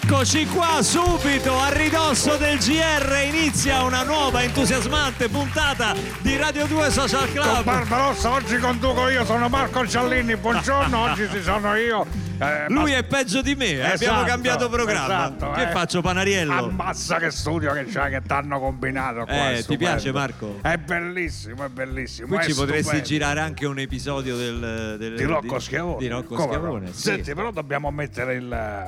Eccoci qua subito a ridosso del GR inizia una nuova entusiasmante puntata di Radio 2 Social Con Club. Barbarossa oggi conduco io, sono Marco Ciallini, buongiorno, oggi ci sono io. Eh, Lui ma- è peggio di me, eh, abbiamo Esatto, cambiato programma. esatto, che eh. faccio, Panariello? Ammazza che studio che c'hai, che t'hanno combinato qua. Eh, ti piace, Marco? È bellissimo, è bellissimo. Qui è ci potresti stupendo. girare anche un episodio del, del- Di Rocco Schiavone. Di Rocco Come no? Schiavone, sì. Senti, però dobbiamo mettere il.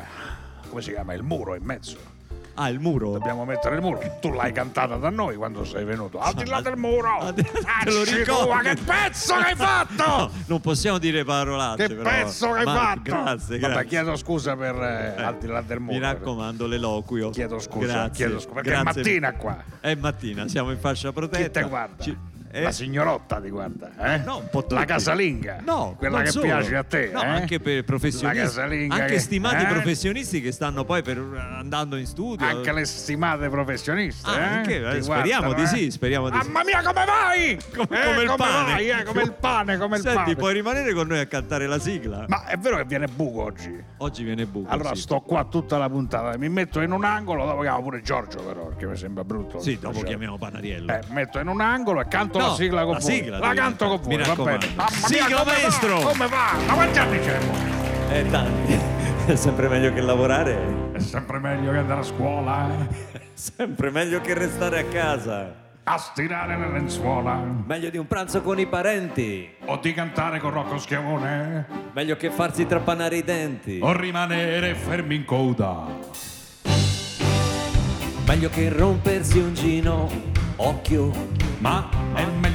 Come si chiama? Il muro in mezzo. Ah, il muro. Dobbiamo mettere il muro. Tu l'hai cantata da noi quando sei venuto. Al di là del muro! Ah, te lo ricordo. che pezzo che hai fatto! No, non possiamo dire parolacce. Che però. pezzo che hai fatto! Grazie, Vabbè, grazie. chiedo scusa per eh, al di là del muro. Mi raccomando, l'eloquio. Chiedo scusa, Grazie. chiedo scusa, perché Grazie. è mattina qua. È mattina, siamo in fascia protetta. Chi te guarda? Ci- eh? La signorotà ti guarda, eh? No, un po' tutti. La casalinga. No, quella che solo. piace a te, No, eh? anche per professionisti. Anche che- stimati eh? professionisti che stanno poi per, andando in studio. Anche le stimate professioniste, Ah, eh? anche? Eh, speriamo guardano, di eh? sì, speriamo di sì. Mamma mia, come vai? Come- come il pane. vai, come il pane, come il Senti, pane. puoi rimanere con noi a cantare la sigla? Ma è vero che viene buco oggi? Oggi viene buco. Allora sì. sto qua tutta la puntata, mi metto in un angolo, dopo chiamo pure Giorgio però, perché mi sembra brutto. Sì, dopo Cioè, chiamiamo Panariello. Metto in un angolo e canto No, la sigla con la voi. sigla la canto con voi, va bene. mia, Sigla, come maestro! Va? Come va? Ma quanti anni siamo? Eh, tanti. È sempre meglio che lavorare. È sempre meglio che andare a scuola, eh? Sempre meglio che restare a casa. a stirare le lenzuola Meglio di un pranzo con i parenti. o di cantare con Rocco Schiavone Meglio che farsi trapanare i denti. o rimanere fermi in coda. Meglio che rompersi un gino. Occhio. Ma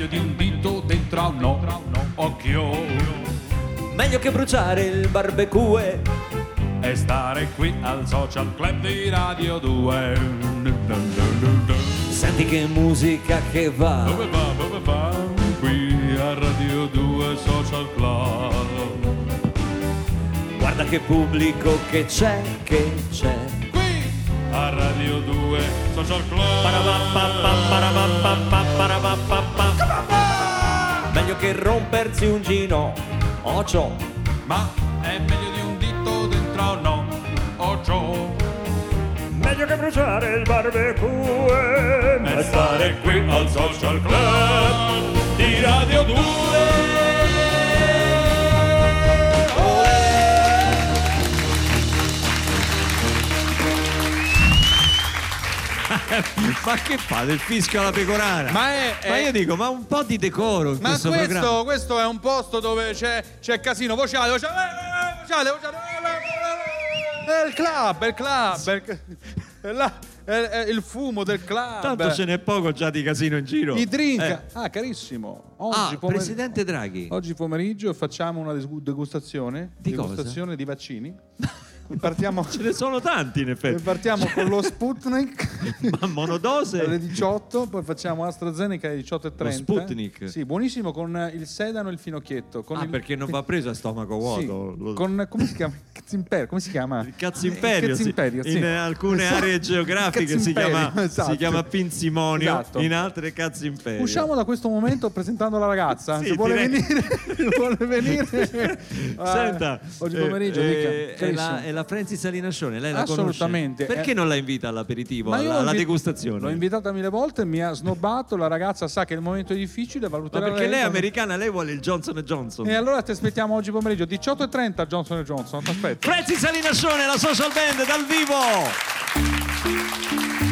meglio di un dito dentro a un no, occhio. Meglio che bruciare il barbecue. E stare qui al social club di Radio 2. Senti che musica che va. Dove va, dove va? Qui a Radio 2 Social Club. Guarda che pubblico che c'è, che c'è. A Radio 2 Social Club. Meglio che rompersi un gino. Ocio. Ma è meglio di un dito dentro no, occhio. Meglio che bruciare il barbecue. E stare qui al Social Club di Radio 2. Ma che fa del fischio alla pecorana? Ma è- è- io dico, ma un po' di decoro in Ma questo, questo, programma. questo è un posto dove c'è, c'è casino, vocale, vocale, eh, vocale, vocale, è il club, è il club, è, il- è il fumo del club. Tanto ce n'è poco già di casino in giro. I drink. Eh. Ah, carissimo. Oggi, Ah, pomer- Presidente Draghi. oggi pomeriggio facciamo una degustazione. Di cosa? degustazione di vaccini. Partiamo, Ce ne sono tanti in effetti. partiamo con lo Sputnik. Ma alle monodose? 18, poi facciamo AstraZeneca alle 18.30. Lo Sputnik? Sì, buonissimo con il sedano e il finocchietto. Ah, il- perché non va preso a stomaco vuoto. Sì, Lo- con come si chiama? Cazimperio, come si chiama? Il Cazimperio, Il sì. Cazimperio, sì. in eh, alcune Esatto. aree geografiche si chiama, esatto. si chiama Pinzimonio, Esatto. in altre Cazimperio. Usciamo da questo momento presentando la ragazza. Sì, Se vuole venire, vuole venire. Senta, oggi eh, pomeriggio, eh, dica. è, Carissimo. la, è la Francis Salinascione, lei la Assolutamente. conosce? Perché Eh, non la invita all'aperitivo, Ma alla, alla invi- degustazione? L'ho invitata mille volte, mi ha snobbato. La ragazza sa che il momento è difficile, Ma valuterà perché lei è americana, lei vuole il Johnson Johnson. E allora ti aspettiamo oggi pomeriggio 18.30 Johnson Johnson. Ti aspetto. Francis Salinascione, la social band dal vivo!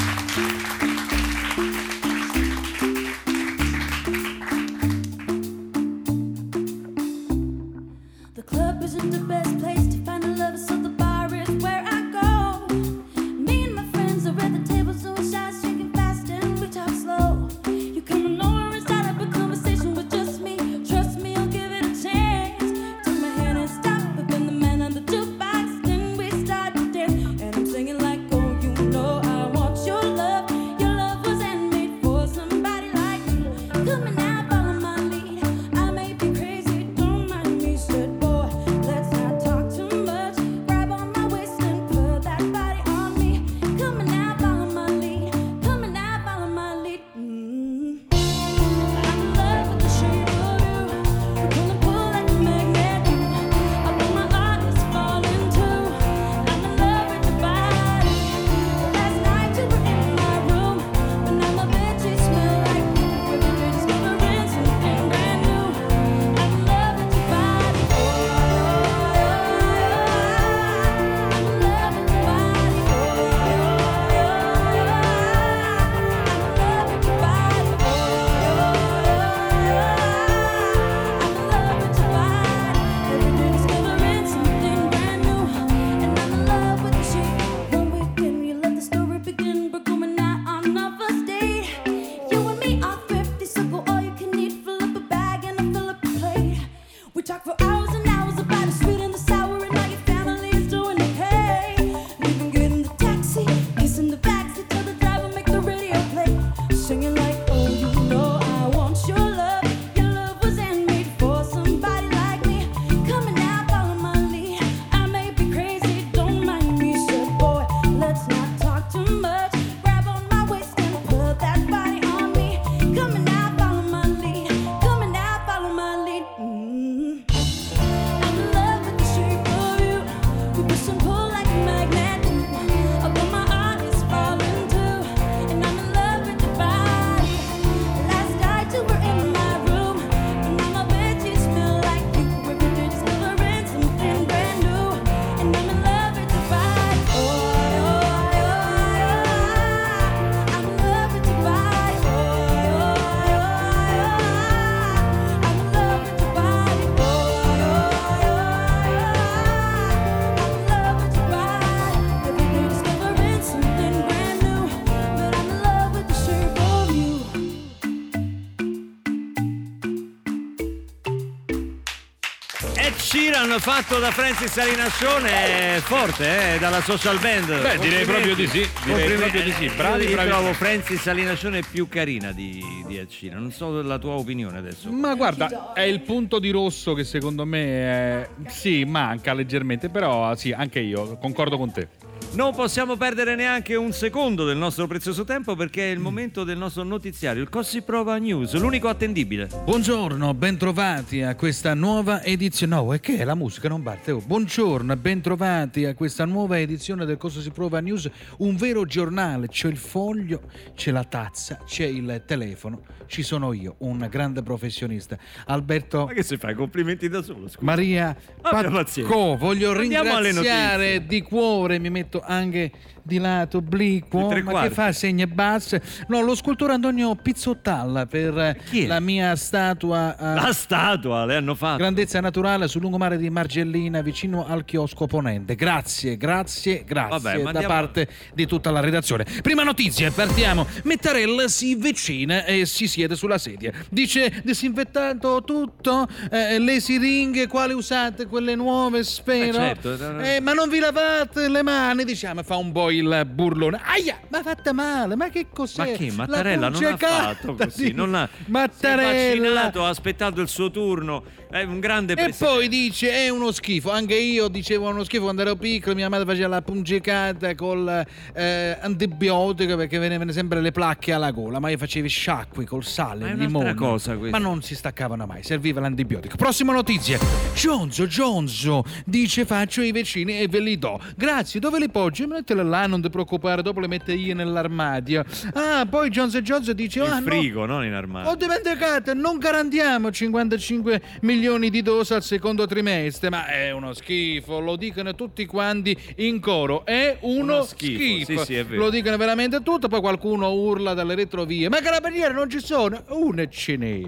Sheeran fatto da Francis Salinascione è forte, eh, dalla social band. Beh, direi proprio di sì. Direi proprio di sì. Bravi, Io bravi. trovo Francis Salinascione più carina di, di Ed Sheeran. Non so la tua opinione adesso. Ma guarda, è il punto di rosso che secondo me è... sì, manca leggermente, però sì, anche io concordo con te. Non possiamo perdere neanche un secondo del nostro prezioso tempo perché è il momento del nostro notiziario, il Cossi Prova News, l'unico attendibile. Buongiorno, bentrovati a questa nuova edizione. No, è che è la musica non parte. Oh, Buongiorno, bentrovati a questa nuova edizione del Cosa si prova News, un vero giornale. C'è il foglio, c'è la tazza, c'è il telefono, ci sono io, un grande professionista. Alberto Ma che si fai? Complimenti da solo, scusa. Maria Pacco, voglio Andiamo ringraziare di cuore, mi metto anche di lato obliquo, ma quarti. che fa segni e basse. No, lo scultore Antonio Pizzottalla per la mia statua a La statua le hanno fatta. grandezza naturale sul lungomare di Margellina vicino al chiosco Ponente. Grazie, grazie, grazie Vabbè, da andiamo- parte di tutta la redazione. Prima notizia, partiamo. Mettarella si avvicina e si siede sulla sedia. Dice disinfettato tutto, Eh, le siringhe quali usate? Quelle nuove, spero. Eh, certo. Eh, ma non vi lavate le mani, diciamo, fa un po' il burlone. Aia, ma fatta male, ma che cos'è? Ma che? La Mattarella non ha fatto così. di- Non ha, Si è Mattarella. vaccinato, ha aspettato il suo turno. È un grande E presidente. poi dice è uno schifo, anche io dicevo uno schifo quando ero piccolo, mia madre faceva la pungicata col eh, antibiotico perché venivano sempre le placche alla gola, ma io facevo i sciacqui col sale, il limone. cosa. Ma non si staccavano mai, serviva l'antibiotico. Prossima notizia. Gionzo, Gionzo, dice faccio i vicini e ve li do. Grazie, dove li poggi? Mettele là, non ti preoccupare, dopo le mette io nell'armadio. Ah, poi Gionzo Gionzo dice In ah, no, frigo, non in armadio. ho dimenticato, non garantiamo 55 milioni di dosi al secondo trimestre, ma è uno schifo, lo dicono tutti quanti in coro, è uno, Uno schifo, sì, sì, è vero. Lo dicono veramente tutto, poi qualcuno urla dalle retrovie, ma carabinieri non ci sono, una ce n'è.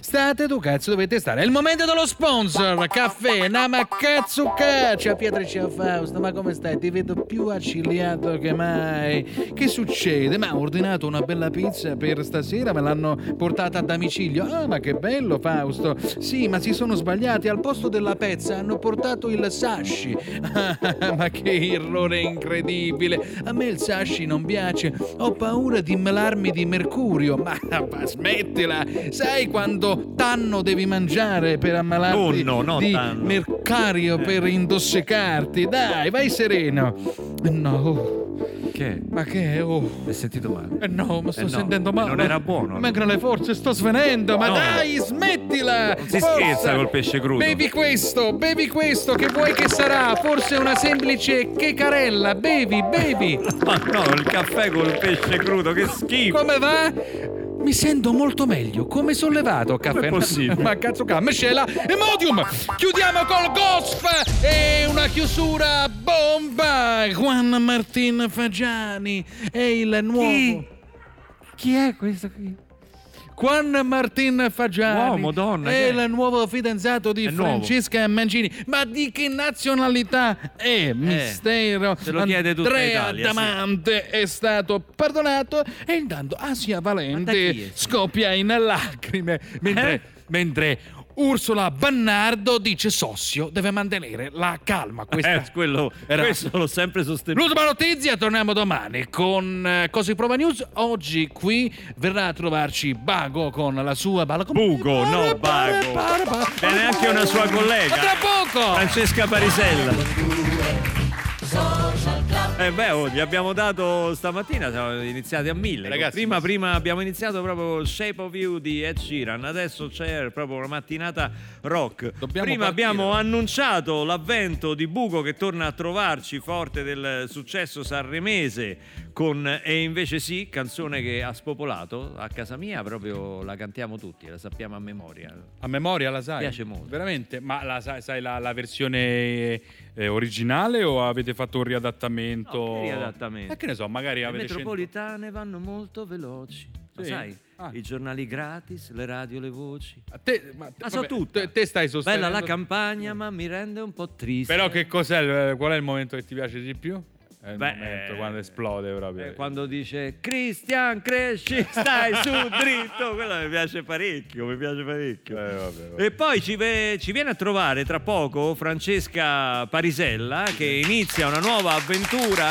State tu cazzo dovete stare, è il momento dello sponsor, caffè, nama cazzo caccia, Pietricia Fausto, ma come stai? Ti vedo più accigliato che mai. Che succede? Ma ho ordinato una bella pizza per stasera, me l'hanno portata a domicilio. Ah, ma che bello, Fausto. Sì, ma si sono sbagliati. Al posto della pezza hanno portato il sashi. Ah, ma che errore incredibile. A me il sashi non piace. Ho paura di melarmi di mercurio. Ma, ma smettila. Sai quando tanno devi mangiare per ammalarti Tonno, no di tanno. mercario per intossicarti? Dai, vai sereno. No. Che? Ma che è? Oh. Hai sentito male? Eh no, mi sto Eh sentendo male. non era buono. Mancano le forze, sto svenendo. Ma No. dai, smettila! Non si Forza! scherza col pesce crudo. Bevi questo, bevi questo, che vuoi che sarà? Forse una semplice checarella. Bevi, bevi. Ma no, il caffè col pesce crudo, che schifo. Come va? Mi sento molto meglio, come sollevato, caffè. Com'è possibile? Ma cazzo ca, miscela e modium! Chiudiamo col Gosf e una chiusura bomba! Juan Martin Fagiani è il nuovo... Chi? Chi è questo qui? Juan Martin Fagiani Uomo, donna, è il nuovo fidanzato di È nuovo. Francesca Mancini. Ma di che nazionalità è? Mistero. se lo chiede tutta Andrea Italia, sì. Damante è stato perdonato e intanto Asia Valente scoppia in lacrime mentre, Eh? mentre Ursula Bannardo dice Sossio deve mantenere la calma. Questa Eh, quello, era- questo l'ho sempre sostenuto. L'ultima notizia, torniamo domani con eh, Così Prova News. Oggi qui verrà a trovarci Bago con la sua balla. Bugo, no, Bago. Viene anche una sua collega. A tra poco! Francesca Parisella. Eh beh, oh, gli abbiamo dato stamattina, siamo iniziati a mille. Ragazzi, prima, ma- prima abbiamo iniziato proprio Shape of You di Ed Sheeran, adesso c'è proprio una mattinata rock. Dobbiamo prima partire. abbiamo annunciato l'avvento di Bugo che torna a trovarci forte del successo sanremese con E invece sì, canzone che ha spopolato a casa mia, proprio la cantiamo tutti, la sappiamo a memoria. A memoria la sai? Piace molto. Veramente? Ma la sai, sai la, la versione eh, originale o avete fatto un riadattamento? No, riadattamento? Ma che ne so, magari Le avete metropolitane vanno molto veloci. Lo Sì? sai? Ah. I giornali gratis, le radio, le voci. A Te, ma, Ma so vabbè, tutto. Te, te stai sostenendo... Bella la campagna, ma mi rende un po' triste. Però che cos'è, il- qual è il momento che ti piace di più? È il Beh, momento eh, quando esplode proprio. Eh, quando dice Cristian cresci, stai su dritto, quello mi piace parecchio, mi piace parecchio. Eh, vabbè, vabbè. E poi ci, ve- ci viene a trovare tra poco Francesca Parisella che inizia una nuova avventura,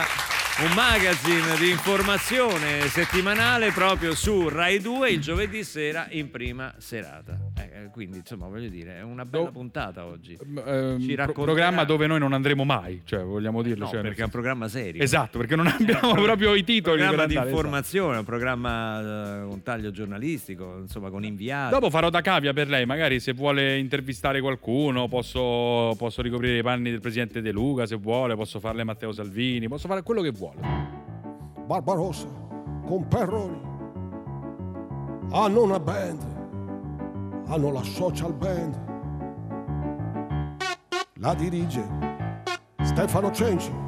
un magazine di informazione settimanale proprio su Rai 2 il giovedì sera in prima serata. Eh, quindi insomma voglio dire, è una bella Do- puntata oggi. Ehm, Ci pro- racconterà- programma dove noi non andremo mai, cioè vogliamo dirlo. No, cioè, perché è un programma serio. Esatto, perché non abbiamo proprio i titoli per programma di andare, esatto. informazione, un programma eh, con taglio giornalistico, insomma con inviati. Dopo farò da cavia per lei, magari se vuole intervistare qualcuno posso, posso ricoprire i panni del presidente De Luca, se vuole, posso farle Matteo Salvini, posso fare quello che vuole. Barbarossa con Perroni hanno una band, hanno la social band. La dirige Stefano Cenci.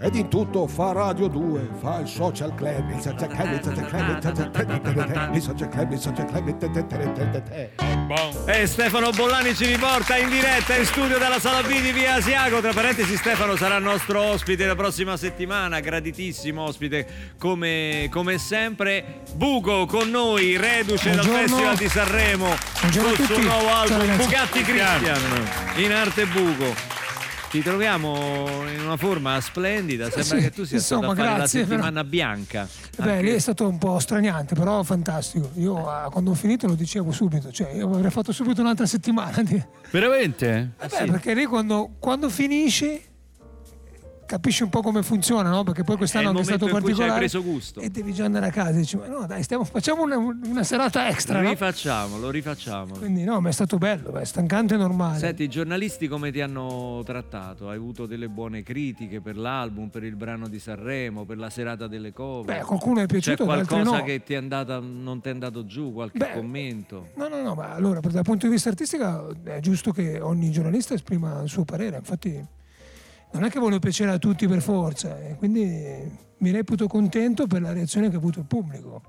Ed in tutto fa Radio 2, fa il social club, il social club, il social club, il social club, il social club, il social club, il. E Stefano Bollani ci riporta in diretta in studio dalla sala B di Via Asiago. Tra parentesi, Stefano sarà il nostro ospite la prossima settimana, graditissimo ospite come, come sempre. Bugo con noi, reduce dal Buongiorno. Festival di Sanremo, a col suo nuovo album. Bugatti Christian in arte Bugo. Ti troviamo in una forma splendida, sembra Sì, che tu sia stato a insomma, fare la però- settimana bianca. Beh, Anche- lì è stato un po' straniante, però fantastico. Io ah, quando ho finito lo dicevo subito, cioè io avrei fatto subito un'altra settimana. Veramente? Eh beh, perché lì quando, quando finisci capisci un po' come funziona, no? Perché poi quest'anno è stato ci hai particolare. preso gusto. E devi già andare a casa e dici, ma no dai, stiamo- facciamo una, una serata extra, no? Rifacciamolo, lo rifacciamo. Quindi no, ma è stato bello, è stancante e normale. Senti, i giornalisti come ti hanno trattato? Hai avuto delle buone critiche per l'album, per il brano di Sanremo, per la serata delle cover? Beh, qualcuno è piaciuto, C'è qualcosa no. che ti è andata, non ti è andato giù, qualche Beh, commento? No, no, no, ma allora dal punto di vista artistico è giusto che ogni giornalista esprima il suo parere, infatti non è che voglio piacere a tutti per forza, e quindi mi reputo contento per la reazione che ha avuto il pubblico,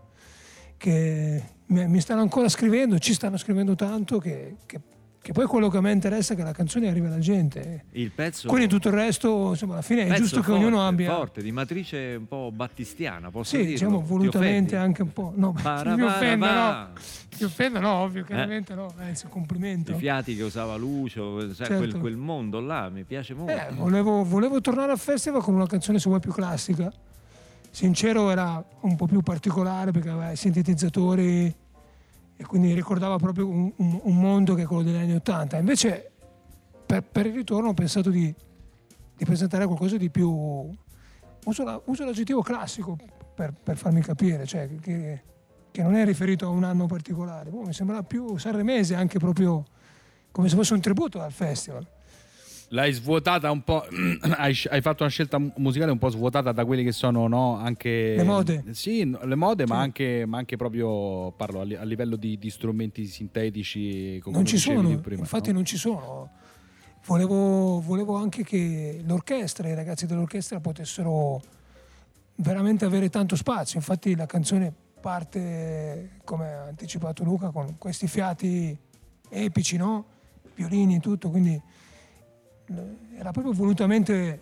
che mi mi stanno ancora scrivendo, ci stanno scrivendo tanto che, che- che poi quello che a me interessa è che la canzone arrivi alla gente. Il pezzo, Quindi tutto il resto, insomma, alla fine è giusto che forte, ognuno abbia... forte, di matrice un po' battistiana, posso Sì, dirlo? diciamo volutamente anche un po'. No, Para, mi para, offendo, no. Mi offendo, no, ovvio, chiaramente no. Anzi, complimento. I fiati che usava Lucio, sai, Certo. quel, quel mondo là, mi piace molto. Eh, volevo, volevo tornare al festival con una canzone se vuoi più classica. Sincero era un po' più particolare perché aveva i sintetizzatori e quindi ricordava proprio un, un- un mondo che è quello degli anni Ottanta. Invece per, per il ritorno ho pensato di, di presentare qualcosa di più... Uso, la- uso l'aggettivo classico per, per farmi capire, cioè che, che non è riferito a un anno particolare. Boh, mi sembra più sanremese, anche proprio come se fosse un tributo al festival. L'hai svuotata un po', hai, hai fatto una scelta mu- musicale un po' svuotata da quelle che sono no, anche... Le mode. Sì, le mode, ma, Sì. anche, ma anche proprio, parlo a, li- a livello di, di strumenti sintetici. non ci sono, prima, infatti no? non ci sono. Volevo, volevo anche che l'orchestra, i ragazzi dell'orchestra potessero veramente avere tanto spazio. Infatti la canzone parte, come ha anticipato Luca, con questi fiati epici, no? Violini e tutto, quindi era proprio volutamente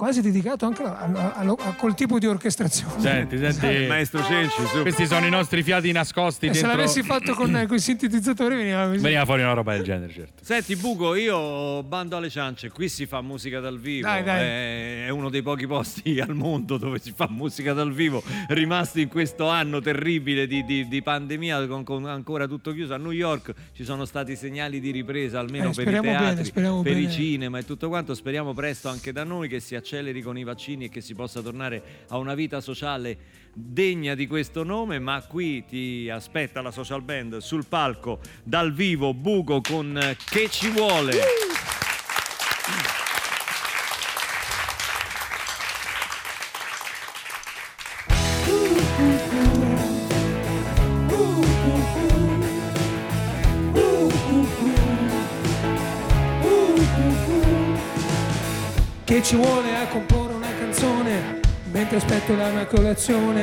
quasi dedicato anche a, a- a- a quel tipo di orchestrazione. Senti, senti, Il maestro Cenci, su. questi sono i nostri fiati nascosti E se dentro... l'avessi fatto con, con i sintetizzatori veniva così. Veniva fuori una roba del genere, certo. Senti Buco, io bando alle ciance, qui si fa musica dal vivo, Dai, dai. È, è uno dei pochi posti al mondo dove si fa musica dal vivo, rimasti in questo anno terribile di, di- di pandemia con, con ancora tutto chiuso. A New York ci sono stati segnali di ripresa, almeno Eh, per i teatri, bene, per i bene. cinema e tutto quanto. Speriamo presto anche da noi che si acceleri con i vaccini e che si possa tornare a una vita sociale degna di questo nome, ma qui ti aspetta la social band sul palco dal vivo Buco con Che ci vuole. Che ci vuole mentre aspetto la mia colazione?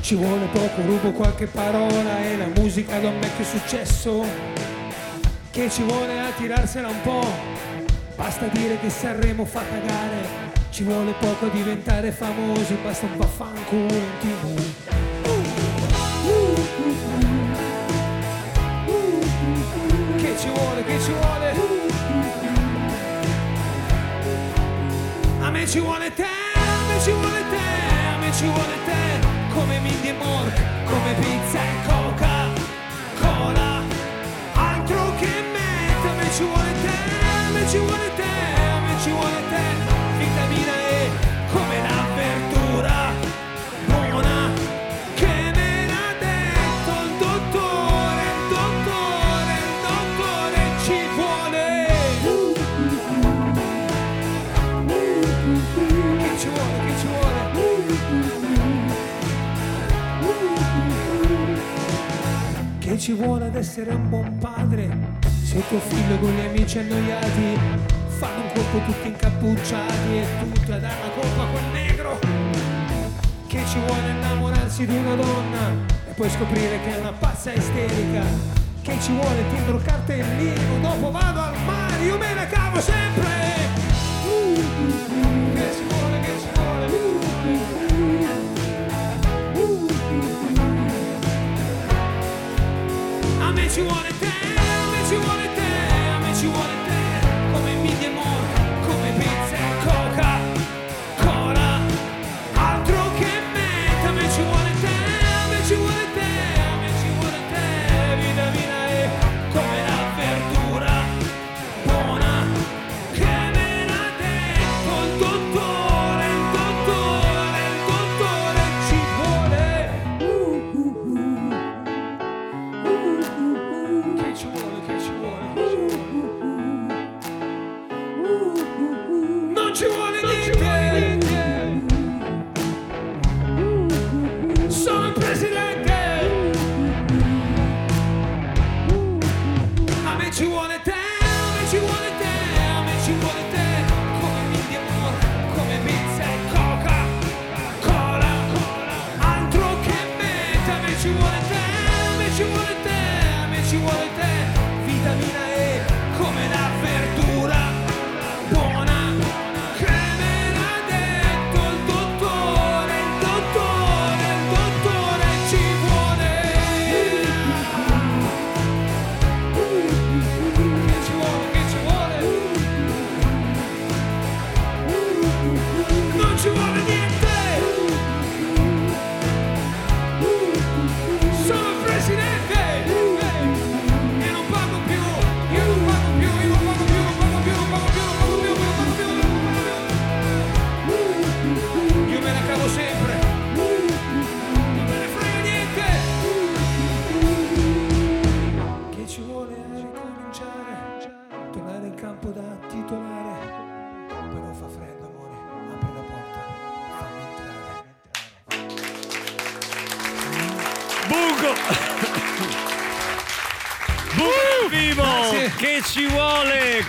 Ci vuole poco, rubo qualche parola e la musica da un vecchio successo. Che ci vuole a tirarsela un po'? Basta dire che Sanremo fa cagare Ci vuole poco a diventare famosi, basta un vaffanculo in tv. Che ci vuole, che ci vuole? A me ci vuole te, ci vuole te, come Mindy e Mork, come pizza ci vuole ad essere un buon padre? Se tuo figlio con gli amici annoiati fanno un colpo tutti incappucciati e tutti a dare la colpa a quel negro. Che ci vuole innamorarsi di una donna e poi scoprire che è una pazza isterica. Che ci vuole timbro cartellino dopo vado al mare io me la cavo sempre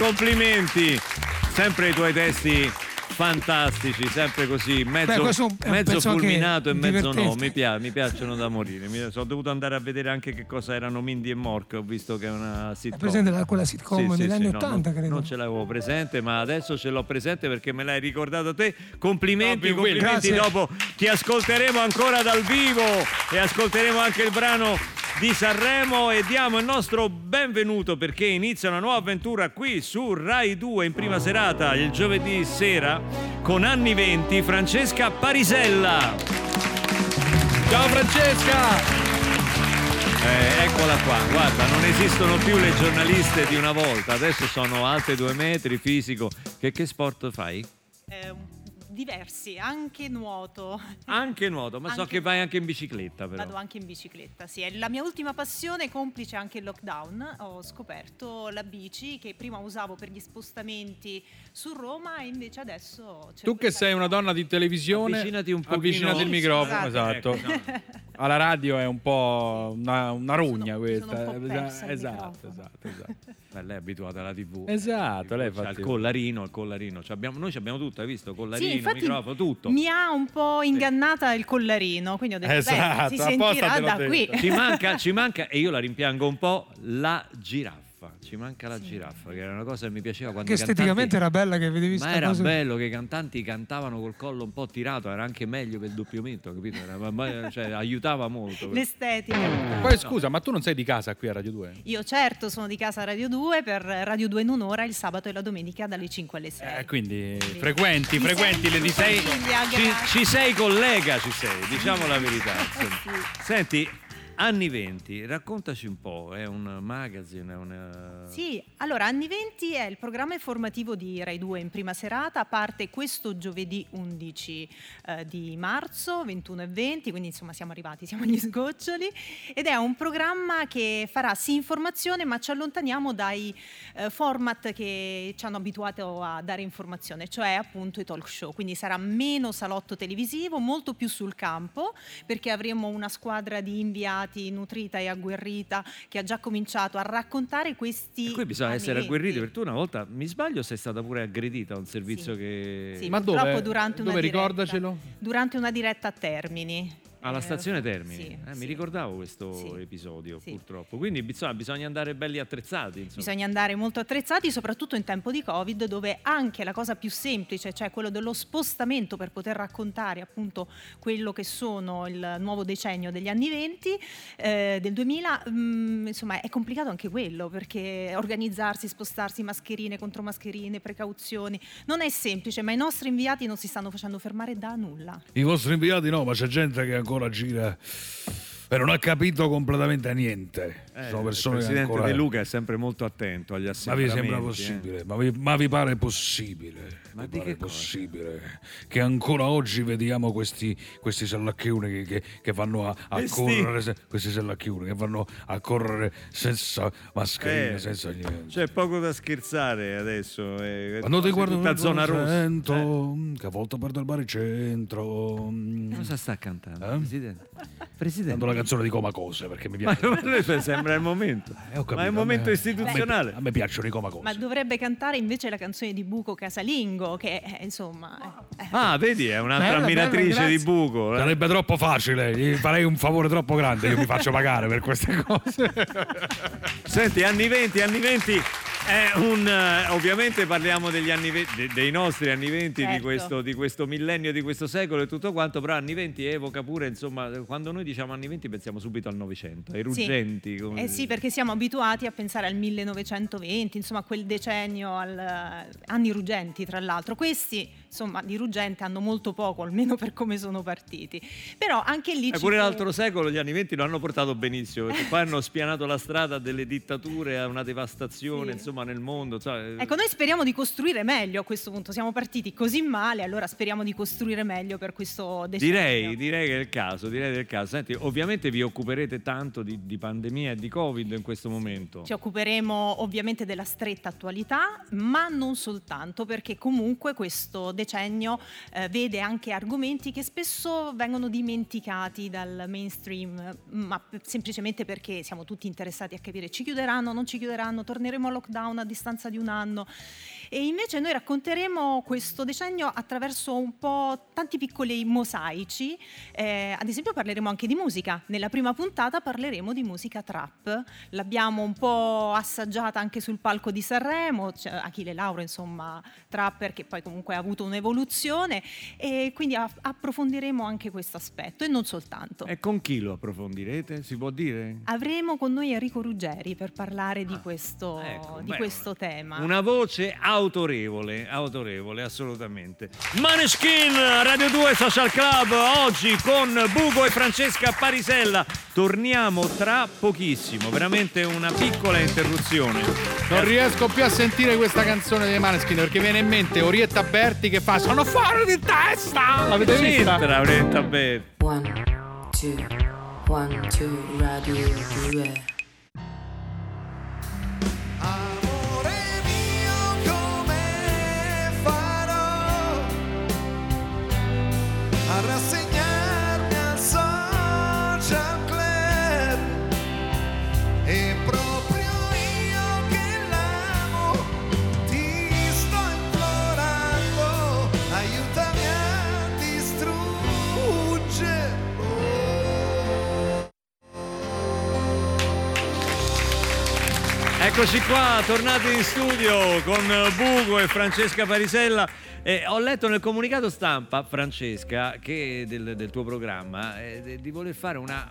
Complimenti! Sempre i tuoi testi fantastici, sempre così, mezzo, Beh, è è mezzo fulminato e mezzo no. Mi, pia- mi piacciono da morire. Mi, sono dovuto andare a vedere anche che cosa erano Mindy e Mork. Ho visto che è una è sitcom. presente la- quella sitcom Sì, sì, degli anni sì, no, 80 non, credo non ce l'avevo presente, ma adesso ce l'ho presente perché me l'hai ricordato te. Complimenti, Williams. complimenti. Grazie. Dopo ti ascolteremo ancora dal vivo e ascolteremo anche il brano di Sanremo e diamo il nostro benvenuto perché inizia una nuova avventura qui su Rai 2 in prima serata il giovedì sera con anni 20 Francesca Parisella. Ciao Francesca! Eh, eccola qua, guarda, non esistono più le giornaliste di una volta, adesso sono alte due metri, fisico. Che, che sport fai? Eh, diversi, anche nuoto. Anche nuoto, ma so Anche- che vai anche in bicicletta però. Vado anche in bicicletta, sì. È la mia ultima passione, complice anche il lockdown. Ho scoperto la bici che prima usavo per gli spostamenti su Roma e invece adesso... Tu che sei una donna di televisione, Avvicinati un pochino. avvicinati il microfono, scusate. esatto. Ecco, no. Alla radio è un po' una, una rugna Sono- questa. sono un po' al esatto, microfono. esatto, esatto. Beh, lei è abituata alla TV. Esatto, lei infatti- il collarino, il collarino. Ci abbiamo- noi ci abbiamo tutto, hai visto? Collarino, Sì, infatti microfono, tutto. mi ha un po' ingannata il collarino, quindi ho detto, Esatto, beh, si apposta sentirà da qui. Ci manca, ci manca, e io la rimpiango un po', la giraffa. Giraffa, ci manca la giraffa, che era una cosa che mi piaceva quando Che i cantanti- esteticamente era bella che vedevi Ma era cosa. bello che i cantanti cantavano col collo un po' tirato, era anche meglio per il doppiamento, capito? Era- ma- ma- cioè, aiutava molto. L'estetica. Poi scusa, ma tu non sei di casa qui a Radio 2? Io certo sono di casa a Radio 2 per Radio 2 in un'ora il sabato e la domenica dalle 5 alle 6. Eh, quindi frequenti, Mi frequenti le di sei. famiglia, Ci, grazie. ci sei collega, ci sei, diciamo la verità. Insomma. Senti, anni 20, raccontaci un po', è un magazine, è una... Sì, allora Anni 20 è il programma informativo di Rai 2 in prima serata, parte questo giovedì 11 eh, di marzo, 21 e 20, quindi insomma siamo arrivati, siamo agli sgoccioli, ed è un programma che farà sì informazione, ma ci allontaniamo dai eh, format che ci hanno abituato a dare informazione, cioè appunto i talk show, quindi sarà meno salotto televisivo, molto più sul campo, perché avremo una squadra di inviati nutrita e agguerrita che ha già cominciato a raccontare questi E qui bisogna essere 20. agguerriti perché tu una volta, mi sbaglio, sei stata pure aggredita a un servizio Sì. che... Sì, Ma purtroppo dove? durante una Dove? diretta. Ricordacelo. Durante una diretta a Termini. Alla Eh, stazione Termini, sì, Eh, sì. mi ricordavo questo Sì, episodio sì. purtroppo. Quindi bisogna, bisogna andare belli attrezzati. Insomma. Bisogna andare molto attrezzati, soprattutto in tempo di Covid, dove anche la cosa più semplice, cioè quello dello spostamento per poter raccontare appunto quello che sono il nuovo decennio degli anni 20, eh, del 2000, mm, insomma è complicato anche quello, perché organizzarsi, spostarsi, mascherine contro mascherine, precauzioni, non è semplice, ma i nostri inviati non si stanno facendo fermare da nulla. I vostri inviati no, ma c'è gente che ancora gira e non ha capito completamente niente. Eh, Sono il persone che presidente ancora... De Luca è sempre molto attento agli Ma vi sembra eh. possibile? Ma, vi, ma vi pare possibile? Ma di che cosa? possibile che ancora oggi vediamo questi, questi sellacchioni che, che- che vanno a, a correre, se- questi sellacchioni che vanno a correre senza mascherine, Eh, senza niente. C'è poco da scherzare adesso. eh, Quando ti guardo nel zona rossa. centro, Eh, che a volte perde il baricentro. mm, Cosa sta cantando? Eh? Presidente? Presidente. Cantando la canzone di Coma Cose perché mi Ma piace. sembra il momento. Eh, capito, Ma è il a momento me- istituzionale. A me piacciono i Coma Cose. Ma dovrebbe cantare invece la canzone di Buco Casalingo, che eh, insomma... eh, Ah, vedi, è un'altra Bella, bella, ammiratrice di grazie. buco. eh. Sarebbe troppo facile, gli farei un favore troppo grande, io mi faccio pagare per queste cose. Senti, anni 20, anni 20 è un eh, ovviamente parliamo degli anni 20, de- dei nostri anni 20 di, Certo. questo, di questo millennio, di questo secolo e tutto quanto, però anni 20 evoca pure, insomma, quando noi diciamo anni 20 pensiamo subito al Novecento, ai Sì. ruggenti. come Eh sì, perché siamo abituati a pensare al 1920, insomma a quel decennio, al, anni ruggenti tra l'altro. Questi, insomma, di ruggente hanno molto poco, almeno per come sono partiti. Però anche lì... E ci pure fu- l'altro secolo, gli anni 20 lo hanno portato benissimo, perché poi hanno spianato la strada a delle dittature, a una devastazione, Sì. insomma, nel mondo. sai. Ecco, noi speriamo di costruire meglio a questo punto. Siamo partiti così male, allora speriamo di costruire meglio per questo decennio. Direi, direi che è il caso, direi che è il caso. Senti, ovviamente vi occuperete tanto di, di pandemia e di Covid in questo momento. Ci occuperemo ovviamente della stretta attualità, ma non soltanto, perché comunque questo decennio eh, vede anche argomenti che spesso vengono dimenticati dal mainstream, eh, ma semplicemente perché siamo tutti interessati a capire ci chiuderanno, non ci chiuderanno, torneremo a lockdown a distanza di un anno. E invece noi racconteremo questo decennio attraverso un po' tanti piccoli mosaici. Eh, ad esempio parleremo anche di musica. Nella prima puntata parleremo di musica trap. L'abbiamo un po' assaggiata anche sul palco di Sanremo. C'è Achille Lauro, insomma, trapper che poi comunque ha avuto un'evoluzione. E quindi approfondiremo anche questo aspetto e non soltanto. E con chi lo approfondirete? Si può dire? Avremo con noi Enrico Ruggeri per parlare di questo, Ecco, di beh, questo tema. Una voce autorevole, autorevole, assolutamente. Maneskin, Radio 2 Social Club, oggi con Bugo e Francesca Parisella. Torniamo tra pochissimo, veramente una piccola interruzione. Non riesco più a sentire questa canzone dei Maneskin perché viene in mente Orietta Berti che fa Sono fuori di testa! L'avete vista? C'entra, Orietta Berti. One, two, one, two, radio 2. Eccoci qua, tornati in studio con Bugo e Francesca Parisella. Eh, ho letto nel comunicato stampa, Francesca, del, del tuo programma, eh, di voler fare una,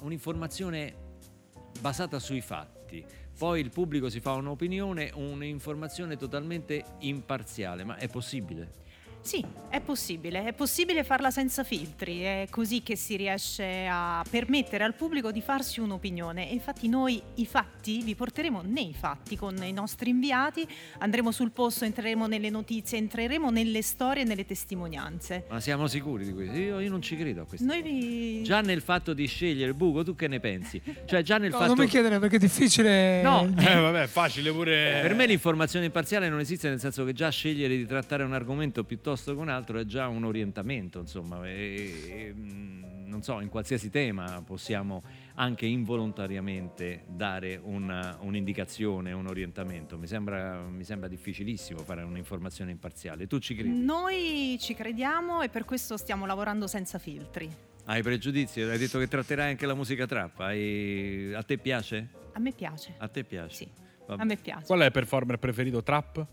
un'informazione basata sui fatti. Poi il pubblico si fa un'opinione, un'informazione totalmente imparziale, ma è possibile? Sì, è possibile, è possibile farla senza filtri, è così che si riesce a permettere al pubblico di farsi un'opinione e infatti noi i fatti vi porteremo nei fatti con i nostri inviati, andremo sul posto, entreremo nelle notizie, entreremo nelle storie e nelle testimonianze. Ma siamo sicuri di questo? Io, io non ci credo a questo. Noi vi... Già nel fatto di scegliere Bugo, tu che ne pensi? Cioè già nel No, fatto... non mi chiedere perché è difficile. No, Eh, vabbè, facile pure. Per me l'informazione imparziale non esiste nel senso che già scegliere di trattare un argomento piuttosto che un altro è già un orientamento, insomma, e- e, mm, non so, in qualsiasi tema possiamo anche involontariamente dare una- un'indicazione, un orientamento. Mi sembra, mi sembra difficilissimo fare un'informazione imparziale. Tu ci credi? Noi ci crediamo e per questo stiamo lavorando senza filtri. Hai pregiudizi? Hai detto che tratterai anche la musica trap. Hai- A te piace? A me piace. A te piace? Sì, Vabbè. a me piace. Qual è il performer preferito? Trap?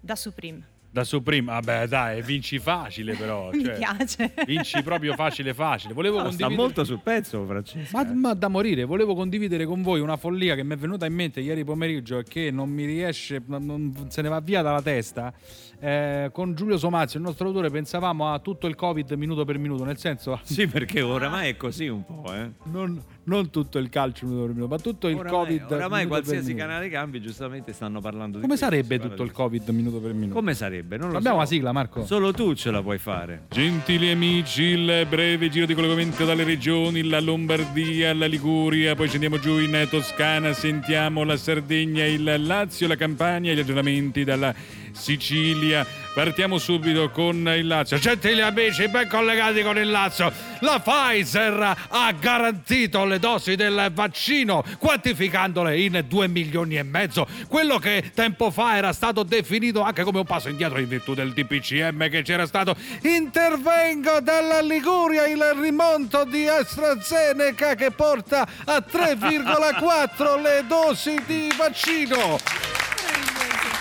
Da Supreme. Da Supreme? Vabbè, dai, vinci facile però. Mi cioè, piace. Vinci proprio facile facile. Volevo Ah, sta condividere... molto sul pezzo, Francesco. Ma, ma da morire, volevo condividere con voi una follia che mi è venuta in mente ieri pomeriggio e che non mi riesce, non- non se ne va via dalla testa. Eh, con Giulio Somazio, il nostro autore, pensavamo a tutto il Covid minuto per minuto, nel senso Sì, perché oramai è così un po', eh. non, non tutto il calcio minuto per minuto, ma tutto il Oramai, Covid. oramai qualsiasi canale cambi, giustamente stanno parlando di Come sarebbe tutto il Covid minuto per minuto? Come sarebbe? Non lo Abbiamo so. la sigla, Marco? Solo tu ce la puoi fare. Gentili amici, il breve giro di collegamento dalle regioni, la Lombardia, la Liguria, poi scendiamo giù in Toscana, sentiamo la Sardegna, il Lazio, la Campania, gli aggiornamenti dalla Sicilia. Partiamo subito con il Lazio. Gentili amici, ben collegati con il Lazio. La Pfizer ha garantito le dosi del vaccino, quantificandole in 2 milioni e mezzo. Quello che tempo fa era stato definito anche come un passo indietro in virtù del DPCM che c'era stato. Intervengo dalla Liguria il rimonto di AstraZeneca che porta a 3,4 le dosi di vaccino.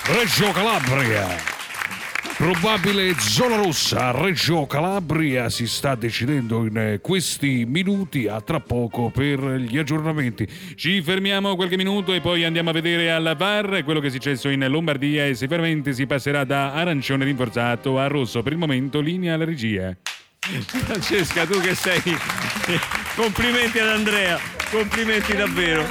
Reggio Calabria. Probabile zona rossa, Reggio Calabria si sta decidendo in eh, questi minuti, a tra poco per gli aggiornamenti. Ci fermiamo qualche minuto e poi andiamo a vedere alla VAR quello che è successo in Lombardia e sicuramente si passerà da arancione rinforzato a rosso. Per il momento linea alla regia. Francesca, tu che sei. Complimenti ad Andrea, complimenti davvero.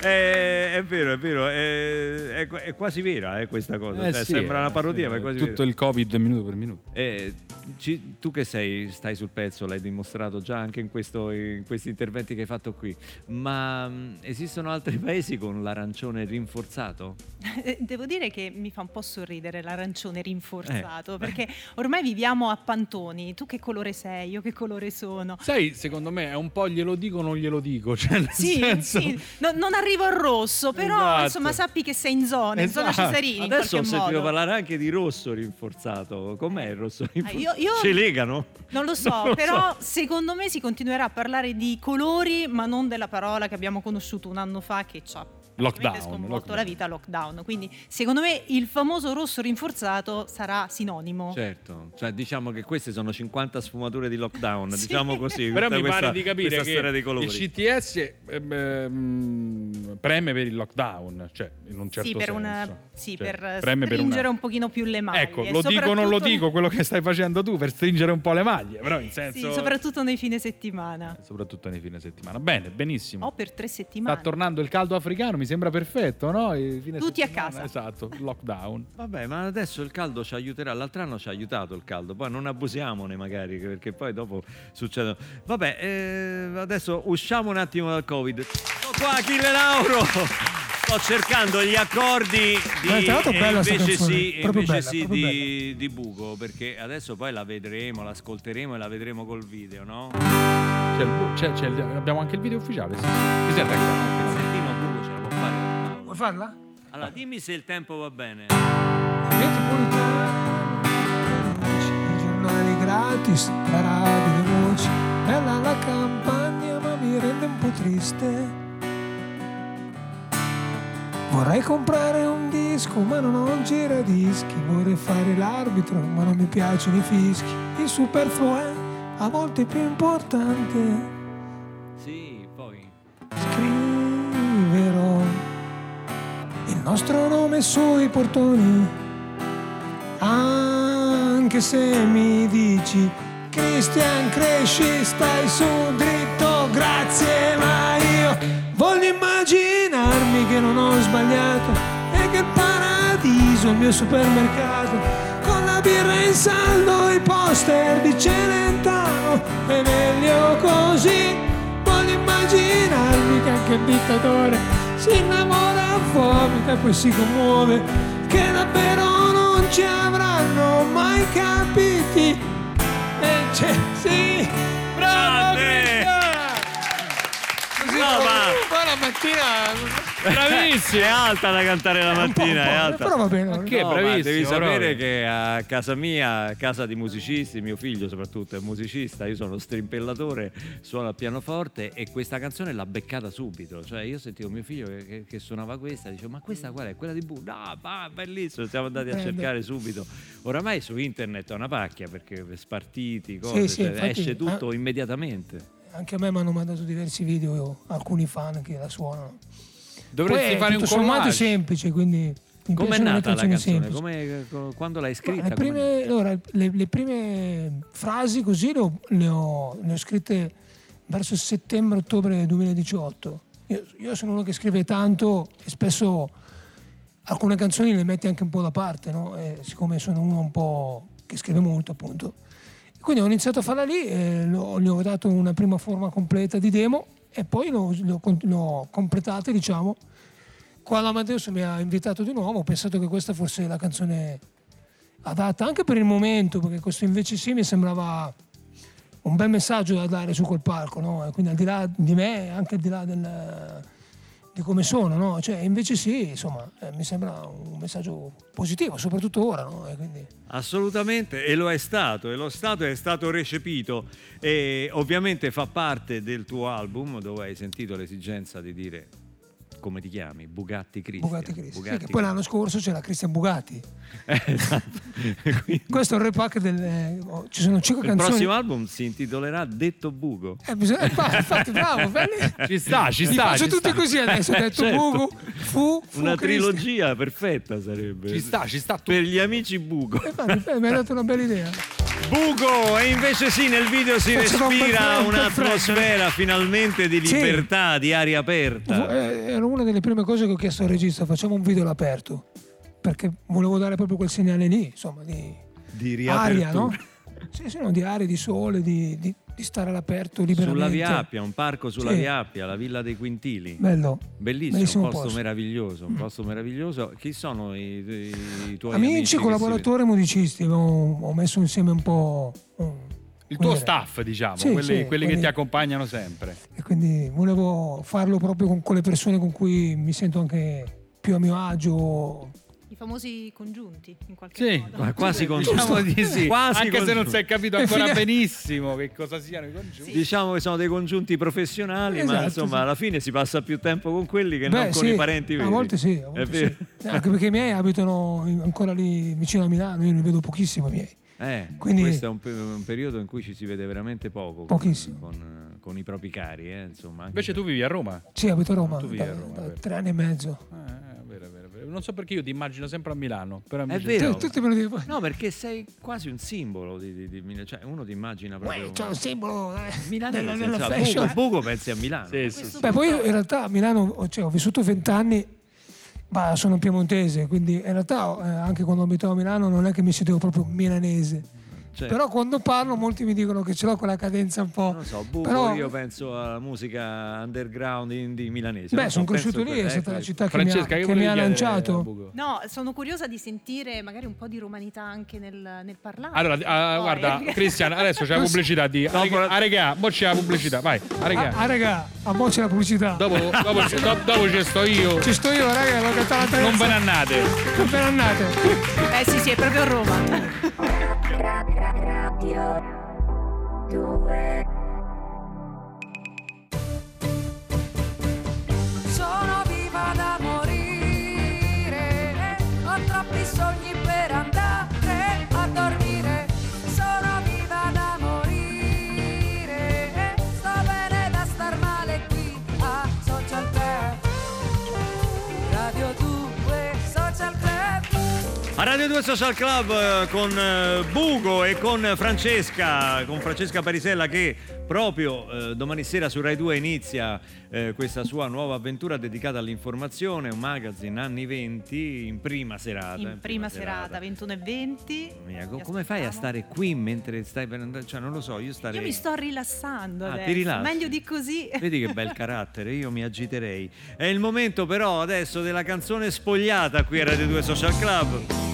È, è vero, è vero, è, è- è quasi vera eh, questa cosa. Eh Cioè, sì, sembra eh, una parodia, sì, ma è quasi tutto vera. il Covid minuto per minuto. Eh, ci- tu che sei, stai sul pezzo, l'hai dimostrato già anche in, questo- in questi interventi che hai fatto qui. Ma mh, esistono altri paesi con l'arancione rinforzato? Eh, Devo dire che mi fa un po' sorridere l'arancione Eh. rinforzato, perché ormai viviamo a pantoni. Tu che colore sei? Io che colore sono? Sai, secondo me è un po' glielo dico o non glielo dico. Cioè, Sì, senso... sì, no- non arrivo al rosso, però Esatto. insomma sappi che sei in zona, in zona Esatto. Cesarini in Adesso ho sentito modo. parlare anche di rosso rinforzato. Com'è il rosso rinforzato? io- io- Ci legano? Non lo so, Non lo però secondo me si continuerà a parlare di colori, ma non della parola che abbiamo conosciuto un anno fa che ci ha Lockdown, sconvolto lockdown. la vita lockdown. Quindi secondo me il famoso rosso rinforzato sarà sinonimo. Certo, cioè diciamo che queste sono 50 sfumature di lockdown, Sì. diciamo così. Però mi questa- pare di capire che storia dei colori. il CTS ehm, ehm, preme per il lockdown, cioè in un certo sì, per, senso. una- sì, Cioè, per preme per stringere una- un pochino più le maglie. Ecco, lo dico o non lo soprattutto- dico quello che stai facendo tu per stringere un po' le maglie, però in senso Sì, soprattutto nei fine settimana. soprattutto nei fine settimana. Bene, benissimo. O per tre Sta settimane. tornando il caldo africano, mi sembra perfetto, no? Tutti a casa. Esatto, lockdown. Vabbè, ma adesso il caldo ci aiuterà. L'altro anno ci ha aiutato il caldo, poi non abusiamone magari, perché poi dopo succedono. Vabbè, eh, adesso usciamo un attimo dal Covid. Sto qua, Achille Lauro! Sto cercando gli accordi di invece sì, invece bella, sì di, di buco, perché adesso poi la vedremo, l'ascolteremo e la vedremo col video, no? C'è c'è- c'è abbiamo anche il video ufficiale. Sì. Mi sente anche Vuoi farla? Allora, dimmi se il tempo va bene. Metropolitana, i giornali gratis, la radio, le voci, bella la campagna ma mi rende un po' triste. Vorrei comprare un disco ma non ho un giradischi Vorrei fare l'arbitro ma non mi piacciono i fischi Il superfluo è a volte più importante nostro nome sui portoni. Anche se mi dici Christian cresci stai su dritto grazie ma io voglio immaginarmi che non ho sbagliato e che il paradiso è il mio supermercato. Con la birra in saldo i poster di Celentano e meglio così. Voglio immaginarmi che anche il dittatore si innamora vomita e poi si commuove che davvero non ci avranno mai capiti. E c'è sì. Bravo Cristian! Poi la mattina Bravissimo! È alta da cantare la mattina, è alta. però va bene che No, bravissimo. devi sapere che a casa mia, a casa di musicisti, mio figlio soprattutto è musicista, io sono strimpellatore, suono il pianoforte e questa canzone l'ha beccata subito. Cioè io sentivo mio figlio che, che- che suonava questa, dicevo ma questa qual è? Quella di Bu? No, ma bellissimo, siamo andati a cercare subito. Oramai su internet è una pacchia perché spartiti, cose, Sì, sì, cioè, infatti, esce tutto ah. immediatamente. Anche a me mi hanno mandato diversi video alcuni fan che la suonano Dovresti Poi è fare un sommato collage. semplice quindi piacciono le nata la canzone? semplici. Come- co- quando l'hai scritta? Le prime, allora, le, le prime frasi così le ho, le ho- le ho scritte verso settembre-ottobre 2018. Io, io sono uno che scrive tanto e spesso alcune canzoni le metti anche un po' da parte, no? E siccome sono uno un po' che scrive molto, appunto. Quindi ho iniziato a farla lì, e l'ho- gli ho dato una prima forma completa di demo e poi l'ho, l'ho l'ho completata, diciamo. Quando Amadeus mi ha invitato di nuovo, ho pensato che questa fosse la canzone adatta anche per il momento, perché questo invece sì mi sembrava un bel messaggio da dare su quel palco, no? Quindi al di là di me, anche al di là del- di come sono, no? Cioè, invece sì, insomma, eh, mi sembra un messaggio positivo, soprattutto ora, no? E quindi... Assolutamente, e lo è stato, e lo stato è stato recepito e ovviamente fa parte del tuo album dove hai sentito l'esigenza di dire come ti chiami? Bugatti Cristian. Bugatti Cristi. Sì, Bugatti che poi l'anno scorso c'era Cristian Bugatti. Eh, esatto. Quindi Questo è il repack del... eh, oh, ci sono cinque il canzoni... prossimo album si intitolerà Detto Bugo. Eh, bisogna- infatti, infatti, bravo, belli. Ci sta, ci Li sta. faccio ci tutti sta. così adesso, detto Certo. Bugu, fu, fu Una Cristian. trilogia perfetta sarebbe. Ci sta, ci sta tutto. Per gli amici Bugo. Eh, Infatti, eh, mi hai dato una bella idea. Bugo! E invece sì, nel video si respira un'atmosfera finalmente di Sì. libertà, di aria aperta. Eh, Era una delle prime cose che ho chiesto al regista, facciamo un video all'aperto, perché volevo dare proprio quel segnale lì, insomma, di Di aria, no? Sì, sì, no, di aria, di sole, di, di- di stare all'aperto liberamente. Sulla Via Appia, un parco sulla Sì. Via Appia, la Villa dei Quintili. Bello. Bellissimo, Bellissimo un posto, posto. meraviglioso, un posto meraviglioso. Chi sono i, i- tuoi Amici, amici? che collaboratori, musicisti, ho, ho messo insieme un po'... mm, Il tuo dire, staff, diciamo, Sì, quelli, sì, quelli che quindi- ti accompagnano sempre. E quindi volevo farlo proprio con quelle persone con cui mi sento anche più a mio agio. Famosi congiunti, in qualche Sì, modo. Ma quasi con Diciamo di sì, Quasi anche se non congiunti. si è capito ancora benissimo che cosa siano i congiunti. Diciamo che sono dei congiunti professionali, ma Esatto, insomma sì. alla fine si passa più tempo con quelli che non Beh, con sì, i parenti veri. A volte sì, a È volte vero? sì. Anche perché i miei abitano ancora lì vicino a Milano, io li vedo pochissimo i miei. Eh, Quindi- questo è un, un periodo in cui ci si vede veramente poco con- Pochissimo. Con, con i propri cari, eh, insomma. anche Invece tu vivi a Roma. Sì, abito a Roma Tu da, vivi a Roma, da tre anni e mezzo. Eh. Non so perché io ti immagino sempre a Milano. Però È vero. Tu- tutti me lo. No, perché sei quasi un simbolo di, di- di Milano. Cioè, uno ti immagina proprio. Uè, c'è un simbolo eh, Milanese, della, della fashion. Bugo, Bugo pensi a Milano. Sì, sì, sì. Beh, poi io in realtà a Milano ho- cioè, ho vissuto vent'anni, ma sono piemontese, quindi in realtà eh, anche quando abitavo a Milano non è che mi sentivo proprio milanese. Cioè, Però quando parlo molti mi dicono che ce l'ho quella cadenza un po'. non so, Bugo Però- io penso alla musica underground indie milanese. Beh, so, sono cresciuto lì, è stata la città che mi ha, che che mi ha lanciato. No, sono curiosa di sentire magari un po' di romanità anche nel, nel parlare. Allora, Poi- guarda, Cristian, adesso c'è la pubblicità di. La- arega, mo c'è la pubblicità, vai, arega. Ah, raga, a mo' c'è la pubblicità. Dopo, dopo, ci- do- dopo ci sto io. Ci sto io, raga, l'ho cantata la terza. Non ve ne andate. Non ve ne andate. Eh sì, sì, è proprio Roma. Sono viva da A Radio 2 Social Club eh, con eh, Bugo e con Francesca, con Francesca Parisella che proprio eh, domani sera su Rai 2 inizia eh, questa sua nuova avventura dedicata all'informazione, un magazine anni 20 in prima serata. In prima serata, 21 e 20. Mia, come fai a aspettiamo. stare qui mentre stai per andare? Cioè, non lo so, io starei. Io mi sto rilassando Ah, ti adesso. rilassi? Meglio di così. Vedi che bel carattere, io mi agiterei. È il momento però adesso della canzone spogliata qui a Radio 2 Social Club.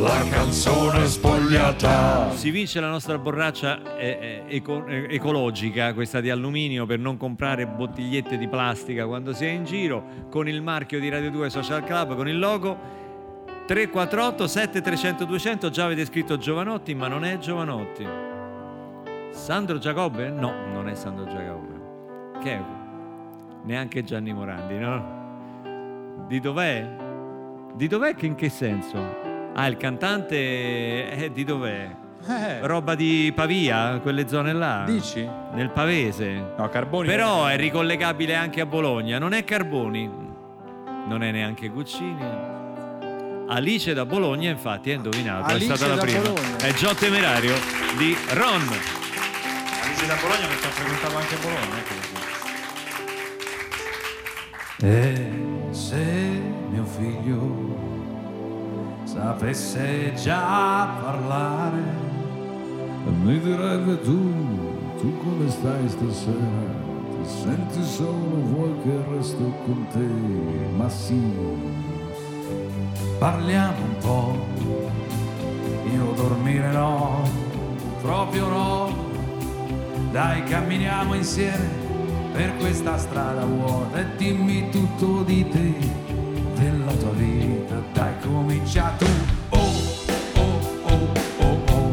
La canzone spogliata. Si vince la nostra borraccia eh, eh, eco- eh, ecologica, questa di alluminio, per non comprare bottigliette di plastica quando si è in giro, con il marchio di Radio 2 Social Club, con il logo 348 7300 200. Già avete scritto Giovanotti, ma non è Giovanotti. Sandro Giacobbe? No, non è Sandro Giacobbe. Che è? Neanche Gianni Morandi, no? Di dov'è? Di dov'è che in che senso? Ah, il cantante eh, di dov'è? Eh, Roba di Pavia, quelle zone là? dici? Nel Pavese. No, Carboni. Però è ricollegabile anche a Bologna. Non è Carboni, non è neanche Guccini. Alice da Bologna, infatti, è indovinato. Alice è stata la da prima. Bologna. È Gio Temerario di Ron. Alice da Bologna perché ho frequentato anche Bologna. E se mio figlio sapesse già parlare, mi direbbe tu, tu come stai stasera? Ti senti solo, vuoi che resto con te? Ma sì, parliamo un po', io dormire no, proprio no. Dai, camminiamo insieme per questa strada vuota e dimmi tutto di te, della tua vita. Dai, comincia tu. Oh, oh, oh, oh, oh.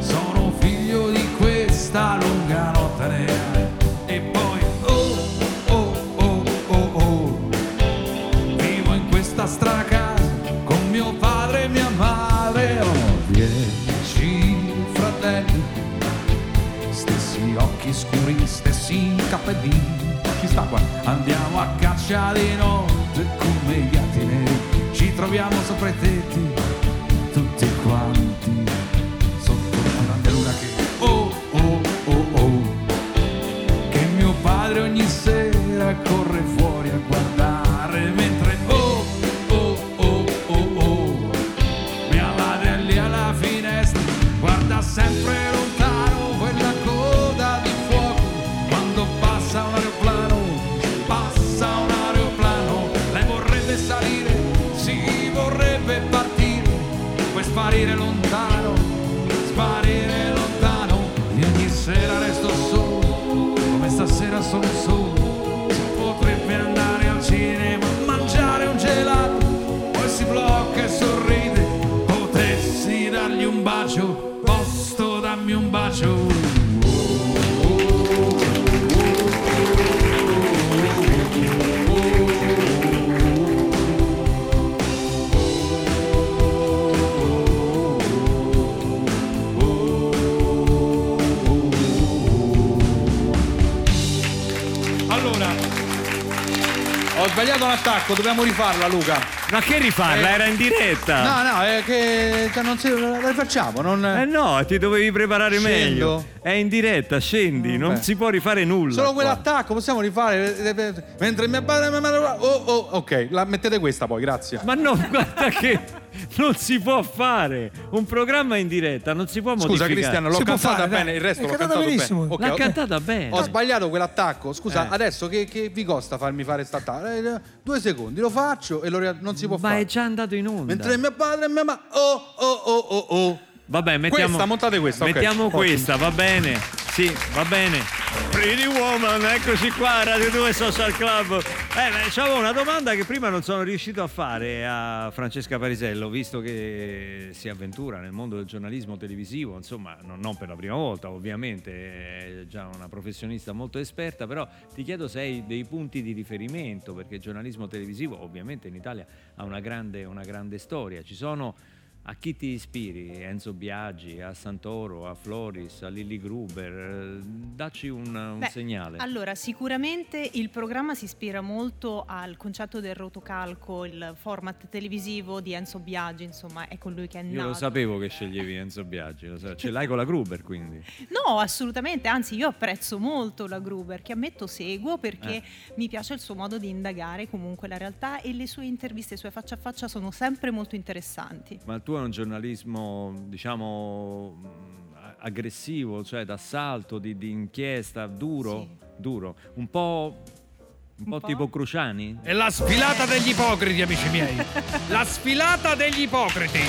Sono figlio di questa lunga notte nera. E poi, oh, oh, oh, oh, oh. Vivo in questa strana casa con mio padre e mia madre. Ho dieci fratelli stessi occhi scuri, stessi capelli. Chi sta qua? Andiamo a caccia di notte ho sbagliato un attacco, dobbiamo rifarla, Luca. Ma che rifarla? Eh. Era in diretta. No, no, è che cioè, non si, la rifacciamo, non... Eh no, ti dovevi preparare Scendo. meglio. È in diretta, scendi, non Vabbè. si può rifare nulla. Solo qua. quell'attacco, possiamo rifare. Mentre mia padre. Oh, oh, ok, la mettete questa poi, grazie. Ma no, guarda che non si può fare. Un programma in diretta non si può Scusa, modificare. Cristiano, l'ho Si cantata fare, dai. bene, il resto È l'ho cantata cantato benissimo. bene. Ok, L'ha ho- cantata bene. Ho sbagliato quell'attacco. Scusa, Eh. adesso che, che vi costa farmi fare sta attacco? Eh, Due secondi, lo faccio e lo non si può Ma fare. è già andato in onda. Mentre mio padre e mia mamma. Oh, oh, oh, oh, oh. Vabbè, mettiamo Questa, montate questa. Mettiamo Ottimo. questa, va bene. Sì, va bene. Pretty Woman, eccoci qua, Radio 2 Social Club. Eh, c'avevo una domanda che prima non sono riuscito a fare a Francesca Parisello, visto che si avventura nel mondo del giornalismo televisivo, insomma, non, non per la prima volta, ovviamente, è già una professionista molto esperta, però ti chiedo se hai dei punti di riferimento, perché il giornalismo televisivo ovviamente in Italia ha una grande, una grande storia. Ci sono A chi ti ispiri? Enzo Biaggi, a Santoro, a Floris, a Lilly Gruber? Dacci un, un Beh, segnale. Allora, sicuramente il programma si ispira molto al concetto del rotocalco, il format televisivo di Enzo Biagi, insomma, è colui che è Io nato. lo sapevo che sceglievi Enzo Biaggi, lo so. ce l'hai con la Gruber quindi. No, assolutamente, anzi io apprezzo molto la Gruber, che ammetto seguo perché Eh. mi piace il suo modo di indagare comunque la realtà e le sue interviste, i suoi faccia a faccia sono sempre molto interessanti. Ma il tuo è un giornalismo, diciamo, a- aggressivo, cioè d'assalto, di, di inchiesta, duro, duro, un po', un po' po'? tipo Cruciani? È la sfilata degli ipocriti, amici miei. La sfilata degli ipocriti.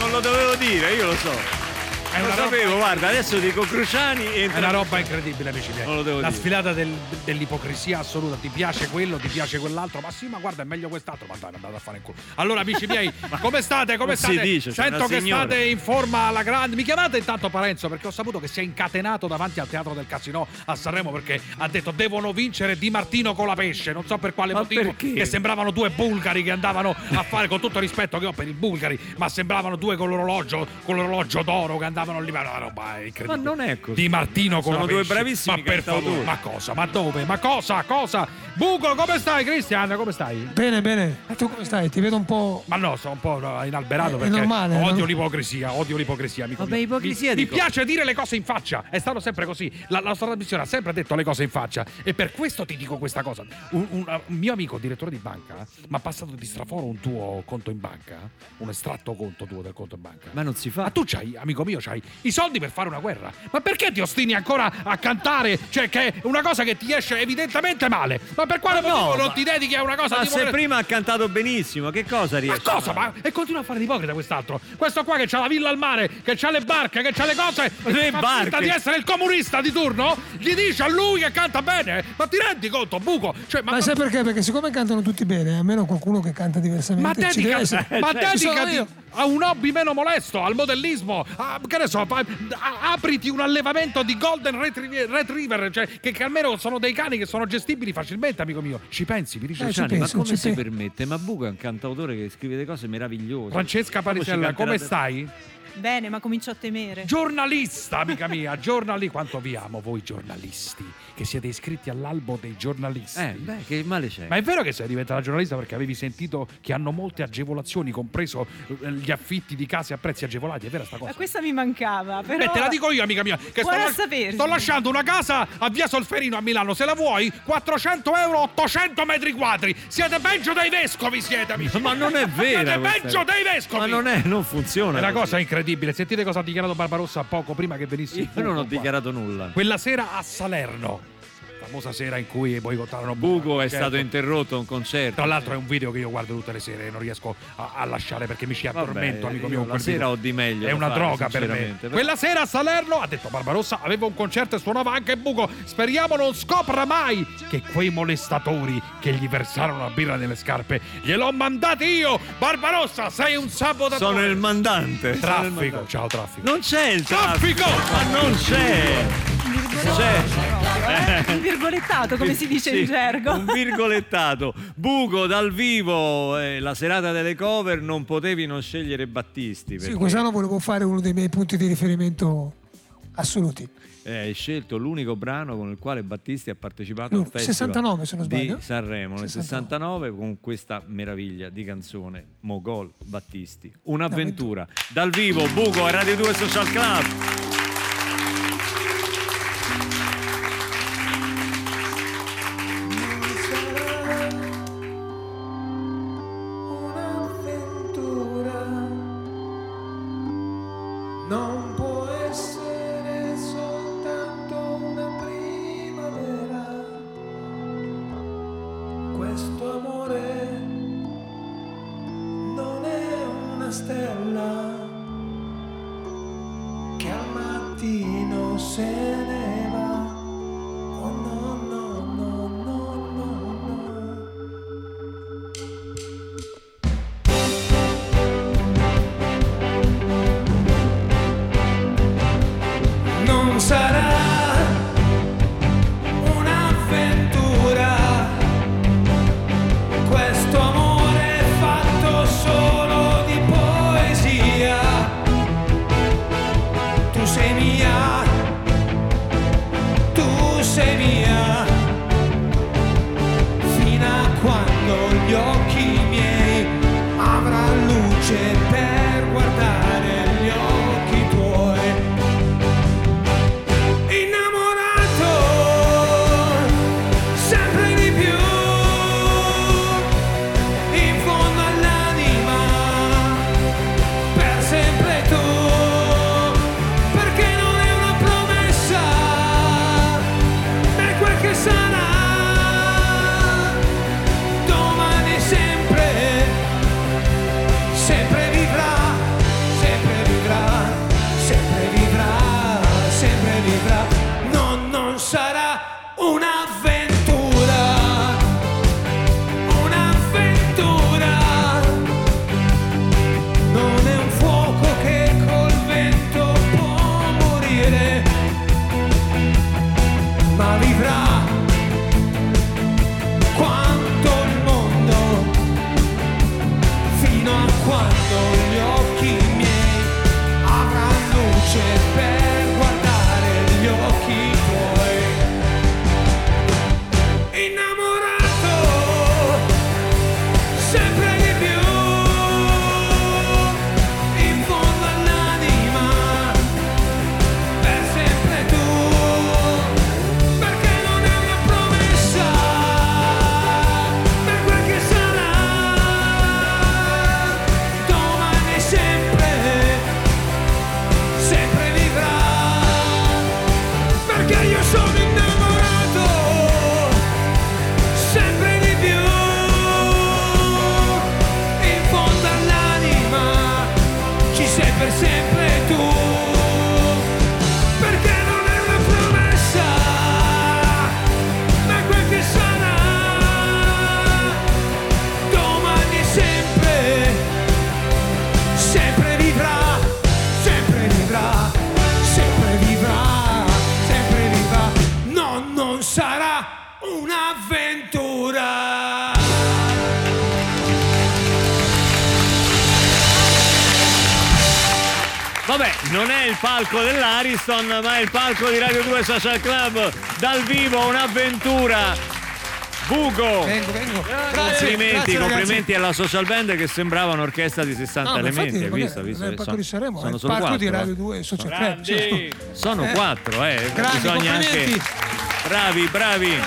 Non lo dovevo dire, io lo so. È lo roba- sapevo, guarda, adesso dico Cruciani e È una roba incredibile, amici miei. La dire. sfilata del- dell'ipocrisia assoluta. Ti piace quello, ti piace quell'altro. Ma sì, ma guarda, è meglio quest'altro. Ma dai, andate a fare in culo. Allora, amici miei, come state? Come state? dice, Sento che signora. state in forma alla grande. Mi chiamate intanto Parenzo perché ho saputo che si è incatenato davanti al teatro del Casino a Sanremo perché ha detto devono vincere Di Martino con la pesce. Non so per quale Ma motivo. perché? Che sembravano due bulgari che andavano a fare con tutto il rispetto che ho per i bulgari, ma sembravano due con l'orologio, con l'orologio d'oro che andavano lì. Ma una roba incredibile. Ma non è così. Di Martino con Sono la due pesce. bravissimi Ma per favore, ma cosa? Ma dove? Ma cosa? Cosa? Buco, come stai, Cristian? Come stai? Bene, bene. E tu come stai? Ti vedo un po'. Ma no, sono un po' inalberato È perché normale, odio no? l'ipocrisia, odio l'ipocrisia, amico Vabbè, ipocrisia mi, mi piace dire le cose in faccia, è stato sempre così. La, la nostra trasmissione ha sempre detto le cose in faccia e per questo ti dico questa cosa. Un, un- un mio amico, direttore di banca, mi ha passato di straforo un tuo conto in banca, un estratto conto tuo del conto in banca. Ma non si fa. Ma tu c'hai, amico mio, c'hai i soldi per fare una guerra. Ma perché ti ostini ancora a cantare? Cioè, che è una cosa che ti esce evidentemente male. Ma per quale Ma no, motivo non ma- ti dedichi a una cosa Ma tipo se prima ha cantato benissimo, che cosa ma riesce? cosa? Ma e continua a fare l'ipocrita quest'altro. Questo qua che c'ha la villa al mare, che c'ha le barche, che c'ha le cose. Le fa barche? finta di essere il comunista di turno? Gli dice a lui che canta bene? Ma ti rendi conto, buco? Cioè, ma, Ma sai perché? Perché siccome cantano tutti bene, almeno qualcuno che canta diversamente. ma ci deve dedica, essere. ma Ci sono dedicati io. A un hobby meno molesto, al modellismo, a- che ne so, fa- a- apriti un allevamento di golden retriever, retriever, cioè che, che almeno sono dei cani che sono gestibili facilmente, amico mio. Ci pensi, mi dice Eh, ci Cruciani, ma penso, come si pe- permette? Ma Buco è un cantautore che scrive delle cose meravigliose. Francesca Parisella, come stai? Bene, ma comincio a temere. Giornalista, amica mia, giornali quanto vi amo voi giornalisti, che siete iscritti all'albo dei giornalisti. Eh, beh, che male c'è? Ma è vero che sei diventata giornalista perché avevi sentito che hanno molte agevolazioni, compreso eh, gli affitti di case a prezzi agevolati, è vera sta cosa? Ma questa mi mancava, però... Eh, te la dico io, amica mia, che sto, Buona a las- sapersi. sto lasciando una casa a via Solferino a Milano. Se la vuoi, 400 euro, 800 metri quadri. Siete peggio dei vescovi, siete, amici. Ma non è vera Siete peggio dei vescovi. Ma non è, non funziona. È una cosa incredibile. Sentite cosa ha dichiarato Barbarossa poco prima che venissi. Io non ho qua. dichiarato nulla. Quella sera a Salerno, famosa sera in cui boicottarono Buco è certo. stato interrotto un concerto. Tra l'altro è un video che io guardo tutte le sere e non riesco a, a lasciare perché mi ci addormento, amico io mio. la sera video. ho di meglio È una fare, droga per me. però- Quella sera a Salerno, ha detto Barbarossa, avevo un concerto e suonava anche Buco. Speriamo non scopra mai che quei molestatori che gli versarono la birra nelle scarpe gliel'ho mandati io. Barbarossa, sei un sabotatore. Sono il mandante. sono il Traffico, mandante. ciao traffico. Non c'è il traffico. Traffico! Ma non c'è. C'è. Un virgolettato, come si dice Sì, in gergo. Un virgolettato. Buco dal vivo, eh, la serata delle cover non potevi non scegliere Battisti. Sì, perché, quest'anno volevo fare uno dei miei punti di riferimento assoluti. eh, hai scelto l'unico brano con il quale Battisti ha partecipato No, al festival 69, se non sbaglio. di Sanremo nel 69. 69 con questa meraviglia di canzone Mogol Battisti. Un'avventura dal vivo Buco a Radio 2 Social Club. Non è il palco dell'Ariston, ma è il palco di Radio 2 Social Club. Dal vivo un'avventura. Bugo! Vengo, vengo. Grazie, Complimenti, grazie, complimenti alla social band che sembrava un'orchestra di 60 No, ma infatti, elementi. Hai visto? Hai visto? nel Sono- di Sanremo, sono il solo palco di quattro, Radio eh. 2 Social Club. Cioè, Sono Eh. quattro, eh. Grandi, Bisogna anche. Bravi, bravi.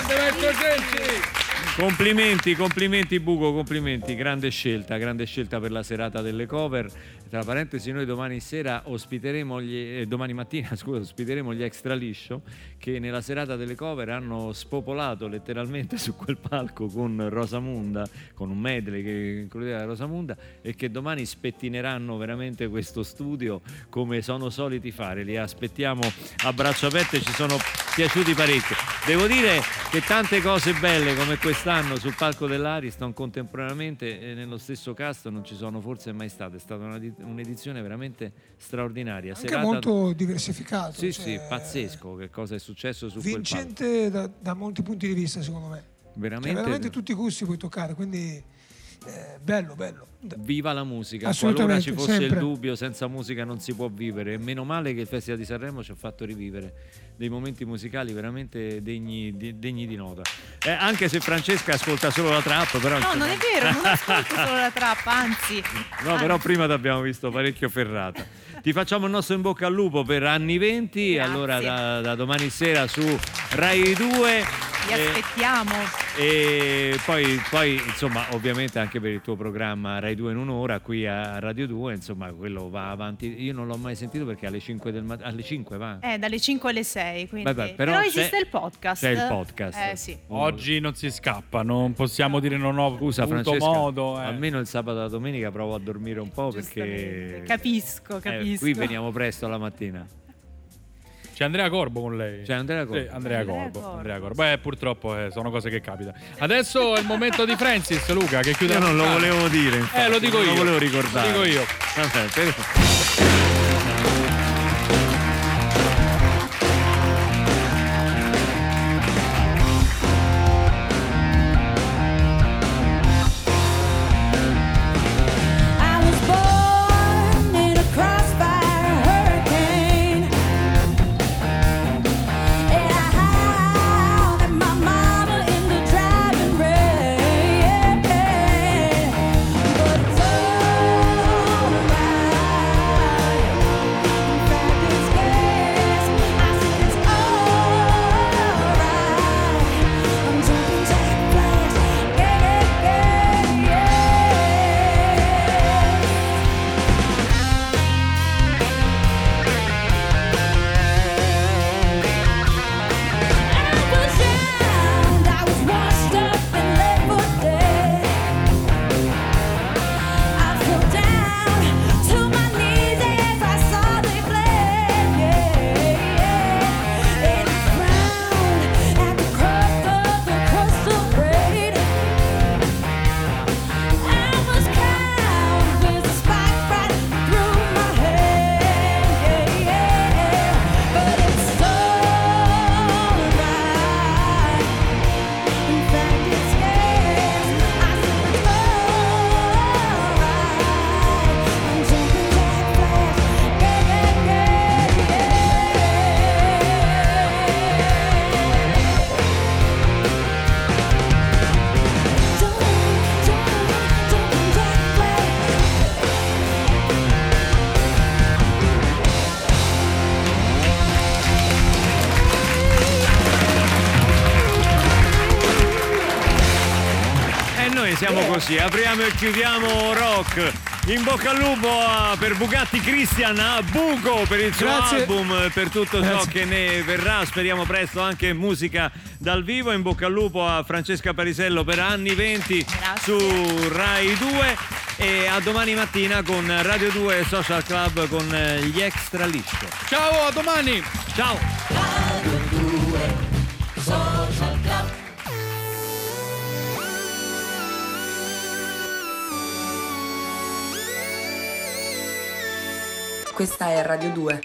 Complimenti, complimenti Buco, complimenti, grande scelta, grande scelta per la serata delle cover. Tra parentesi, noi domani sera ospiteremo gli, eh, domani mattina, scusa, ospiteremo gli extra liscio che nella serata delle cover hanno spopolato letteralmente su quel palco con Rosamunda, con un medley che includeva Rosamunda e che domani spettineranno veramente questo studio come sono soliti fare. Li aspettiamo a braccia aperte, ci sono piaciuti parecchio. Devo dire che tante cose belle come quest'anno sul palco dell'Ariston contemporaneamente eh, nello stesso cast non ci sono forse mai state. È stata una un'edizione veramente straordinaria. Anche Serata- molto diversificato. Sì, cioè, sì, pazzesco che cosa è successo su quel palco. Vincente da, da molti punti di vista, secondo me. Cioè, Veramente, veramente tutti i gusti puoi toccare, quindi eh, bello, bello. viva la musica. Qualora Assolutamente, ci fosse sempre. il dubbio, senza musica non si può vivere. E meno male che il Festival di Sanremo ci ha fatto rivivere dei momenti musicali veramente degni di, degni di nota. Eh, anche se Francesca ascolta solo la trap, però. No, insomma- non è vero, non ascolto solo la trappa, anzi. No, però prima ti abbiamo visto parecchio ferrata. Ti facciamo il nostro in bocca al lupo per anni 20, Grazie. allora da, da domani sera su Rai 2. Vi eh, aspettiamo. e poi, poi, insomma, ovviamente anche per il tuo programma Rai 2 in un'ora qui a Radio 2, insomma, quello va avanti. Io non l'ho mai sentito perché alle 5 del mattino, alle 5 va. Eh, dalle 5 alle 6, quindi. Vabbè, però però, esiste il podcast. c'è il podcast. Eh sì. Oggi non si scappa, non possiamo dire non ho Scusa avuto Francesca, modo. eh. almeno il sabato e la domenica provo a dormire un po' perché Capisco, eh, capisco. qui veniamo presto la mattina. C'è Andrea Corbo con lei. C'è Andrea Corbo. Sì, Andrea Andrea Corbo. Corbo. Andrea Corbo. Beh, purtroppo eh, sono cose che capitano. Adesso è il momento di Francis, Luca, che chiude Io non lo volevo dire, infatti, Eh, lo dico non io. Lo volevo ricordare. Lo dico io. Vabbè, però- apriamo e chiudiamo rock. In bocca al lupo a- per Bugatti Christian, a Buco per il suo Grazie. album, per tutto ciò Grazie. che ne verrà. Speriamo presto anche musica dal vivo. In bocca al lupo a Francesca Parisello per anni 20 Grazie. su Rai 2. E a domani mattina con Radio 2 Social Club con eh, gli extra liscio. Ciao, a domani. Ciao! Questa è Radio 2.